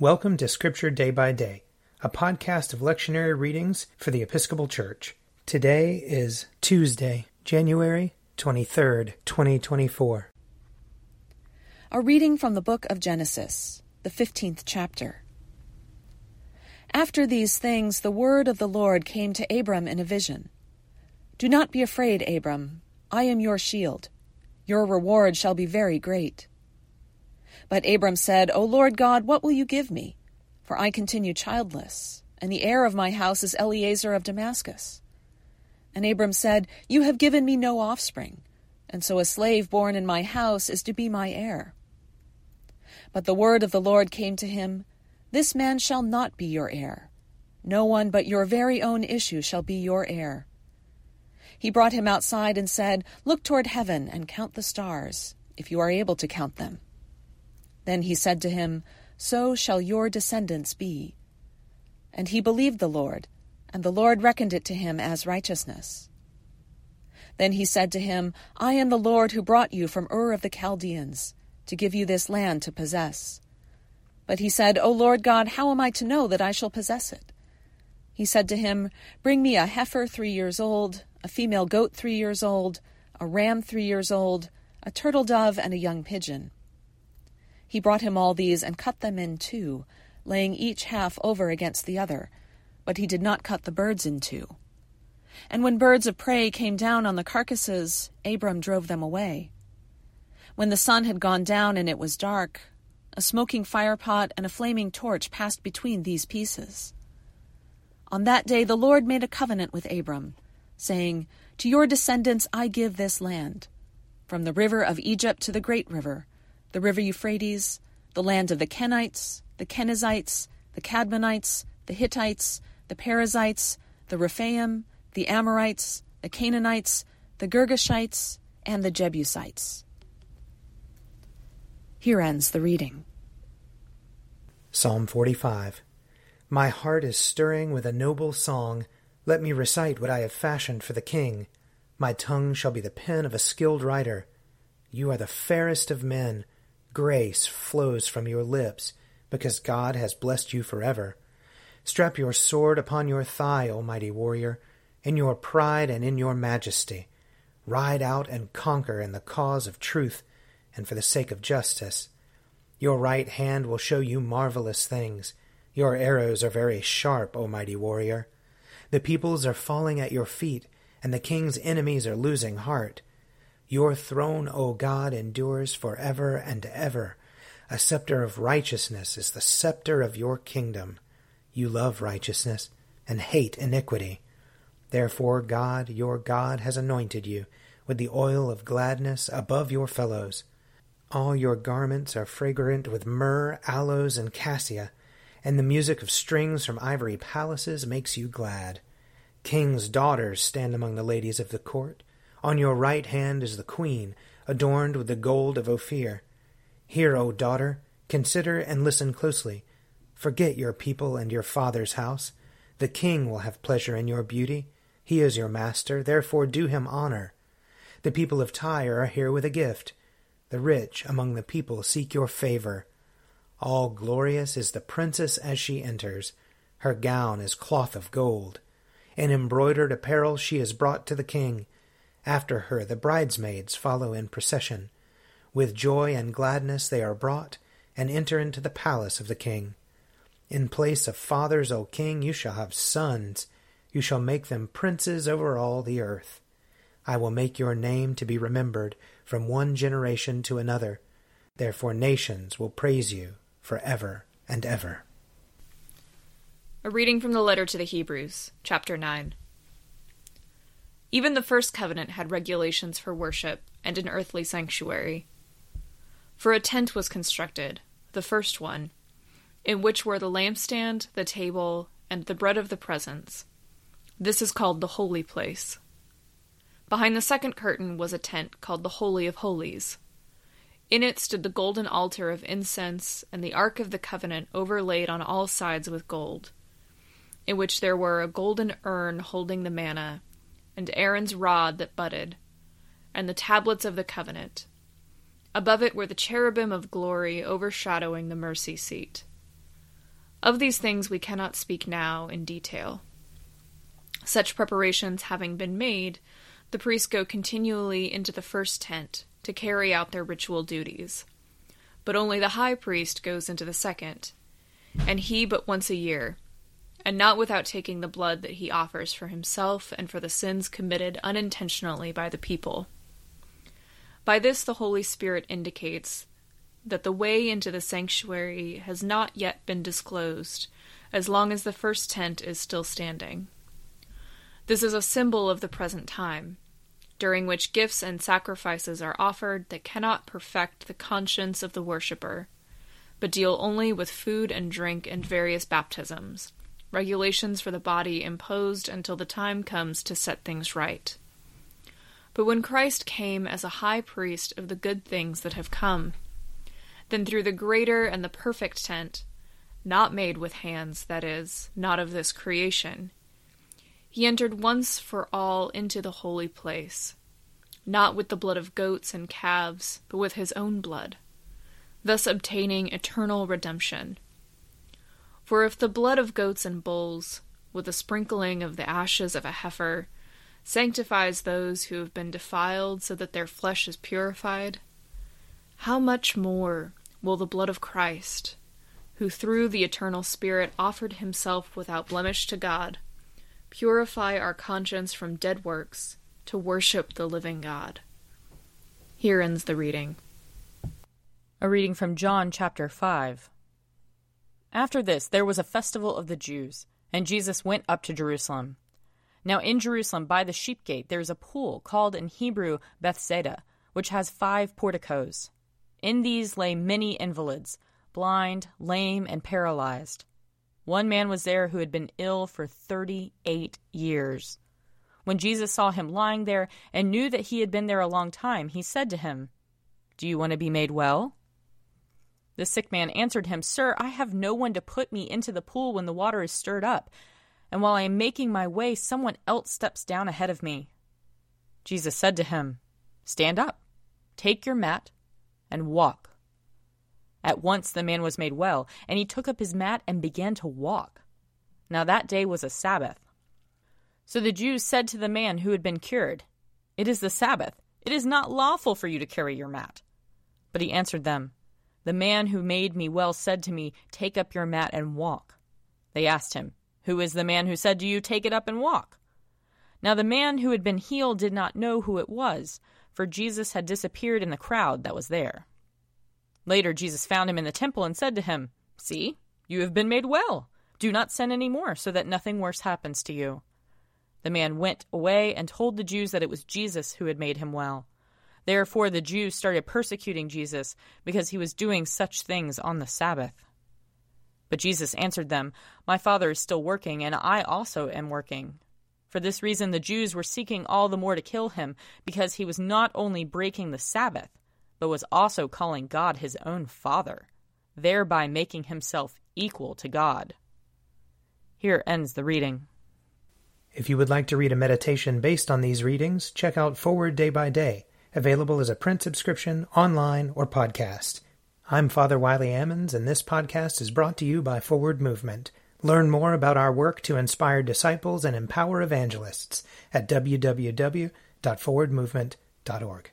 Welcome to Scripture Day by Day, a podcast of lectionary readings for the Episcopal Church. Today is Tuesday, January 23rd, 2024. A reading from the book of Genesis, the 15th chapter. After these things, the word of the Lord came to Abram in a vision Do not be afraid, Abram. I am your shield. Your reward shall be very great. But Abram said, O Lord God, what will you give me? For I continue childless, and the heir of my house is Eliezer of Damascus. And Abram said, You have given me no offspring, and so a slave born in my house is to be my heir. But the word of the Lord came to him This man shall not be your heir. No one but your very own issue shall be your heir. He brought him outside and said, Look toward heaven and count the stars, if you are able to count them. Then he said to him, So shall your descendants be. And he believed the Lord, and the Lord reckoned it to him as righteousness. Then he said to him, I am the Lord who brought you from Ur of the Chaldeans, to give you this land to possess. But he said, O Lord God, how am I to know that I shall possess it? He said to him, Bring me a heifer three years old, a female goat three years old, a ram three years old, a turtle dove, and a young pigeon. He brought him all these and cut them in two, laying each half over against the other, but he did not cut the birds in two. And when birds of prey came down on the carcasses, Abram drove them away. When the sun had gone down and it was dark, a smoking firepot and a flaming torch passed between these pieces. On that day the Lord made a covenant with Abram, saying, To your descendants I give this land, from the river of Egypt to the great river the river Euphrates, the land of the Kenites, the Kenizzites, the Cadmonites, the Hittites, the Perizzites, the Rephaim, the Amorites, the Canaanites, the Girgashites, and the Jebusites. Here ends the reading. Psalm 45 My heart is stirring with a noble song. Let me recite what I have fashioned for the king. My tongue shall be the pen of a skilled writer. You are the fairest of men. Grace flows from your lips, because God has blessed you forever. Strap your sword upon your thigh, O mighty warrior, in your pride and in your majesty. Ride out and conquer in the cause of truth and for the sake of justice. Your right hand will show you marvelous things. Your arrows are very sharp, O mighty warrior. The peoples are falling at your feet, and the king's enemies are losing heart. Your throne, O God, endures forever and ever. A scepter of righteousness is the scepter of your kingdom. You love righteousness and hate iniquity. Therefore, God, your God, has anointed you with the oil of gladness above your fellows. All your garments are fragrant with myrrh, aloes, and cassia, and the music of strings from ivory palaces makes you glad. Kings' daughters stand among the ladies of the court. On your right hand is the queen, adorned with the gold of Ophir. Hear, O daughter, consider and listen closely. Forget your people and your father's house. The king will have pleasure in your beauty. He is your master, therefore do him honor. The people of Tyre are here with a gift. The rich among the people seek your favor. All glorious is the princess as she enters. Her gown is cloth of gold. In embroidered apparel she is brought to the king. After her the bridesmaids follow in procession. With joy and gladness they are brought, and enter into the palace of the king. In place of fathers, O king, you shall have sons. You shall make them princes over all the earth. I will make your name to be remembered from one generation to another. Therefore nations will praise you for ever and ever. A reading from the letter to the Hebrews, chapter 9. Even the first covenant had regulations for worship and an earthly sanctuary. For a tent was constructed, the first one, in which were the lampstand, the table, and the bread of the presence. This is called the holy place. Behind the second curtain was a tent called the Holy of Holies. In it stood the golden altar of incense and the Ark of the Covenant overlaid on all sides with gold, in which there were a golden urn holding the manna and Aaron's rod that budded, and the tablets of the covenant. Above it were the cherubim of glory overshadowing the mercy seat. Of these things we cannot speak now in detail. Such preparations having been made, the priests go continually into the first tent to carry out their ritual duties. But only the high priest goes into the second, and he but once a year, and not without taking the blood that he offers for himself and for the sins committed unintentionally by the people. By this the Holy Spirit indicates that the way into the sanctuary has not yet been disclosed, as long as the first tent is still standing. This is a symbol of the present time, during which gifts and sacrifices are offered that cannot perfect the conscience of the worshipper, but deal only with food and drink and various baptisms, regulations for the body imposed until the time comes to set things right. But when Christ came as a high priest of the good things that have come, then through the greater and the perfect tent, not made with hands, that is, not of this creation, he entered once for all into the holy place, not with the blood of goats and calves, but with his own blood, thus obtaining eternal redemption. For if the blood of goats and bulls, with the sprinkling of the ashes of a heifer, sanctifies those who have been defiled so that their flesh is purified, how much more will the blood of Christ, who through the eternal Spirit offered himself without blemish to God, purify our conscience from dead works to worship the living God. Here ends the reading. A reading from John chapter 5. After this, there was a festival of the Jews, and Jesus went up to Jerusalem. Now, in Jerusalem, by the sheep gate, there is a pool called in Hebrew Bethsaida, which has five porticos. In these lay many invalids, blind, lame, and paralyzed. One man was there who had been ill for 38 years. When Jesus saw him lying there and knew that he had been there a long time, he said to him, Do you want to be made well? The sick man answered him, Sir, I have no one to put me into the pool when the water is stirred up, and while I am making my way, someone else steps down ahead of me. Jesus said to him, Stand up, take your mat, and walk. At once the man was made well, and he took up his mat and began to walk. Now that day was a Sabbath. So the Jews said to the man who had been cured, It is the Sabbath. It is not lawful for you to carry your mat. But he answered them, The man who made me well said to me, Take up your mat and walk. They asked him, Who is the man who said to you, Take it up and walk? Now the man who had been healed did not know who it was, for Jesus had disappeared in the crowd that was there. Later, Jesus found him in the temple and said to him, See, you have been made well. Do not sin any more, so that nothing worse happens to you. The man went away and told the Jews that it was Jesus who had made him well. Therefore, the Jews started persecuting Jesus because he was doing such things on the Sabbath. But Jesus answered them, My Father is still working, and I also am working. For this reason, the Jews were seeking all the more to kill him, because he was not only breaking the Sabbath, but was also calling God his own Father, thereby making himself equal to God. Here ends the reading. If you would like to read a meditation based on these readings, check out Forward Day by Day, available as a print subscription, online, or podcast. I'm Father Wiley Ammons, and this podcast is brought to you by Forward Movement. Learn more about our work to inspire disciples and empower evangelists at www.forwardmovement.org.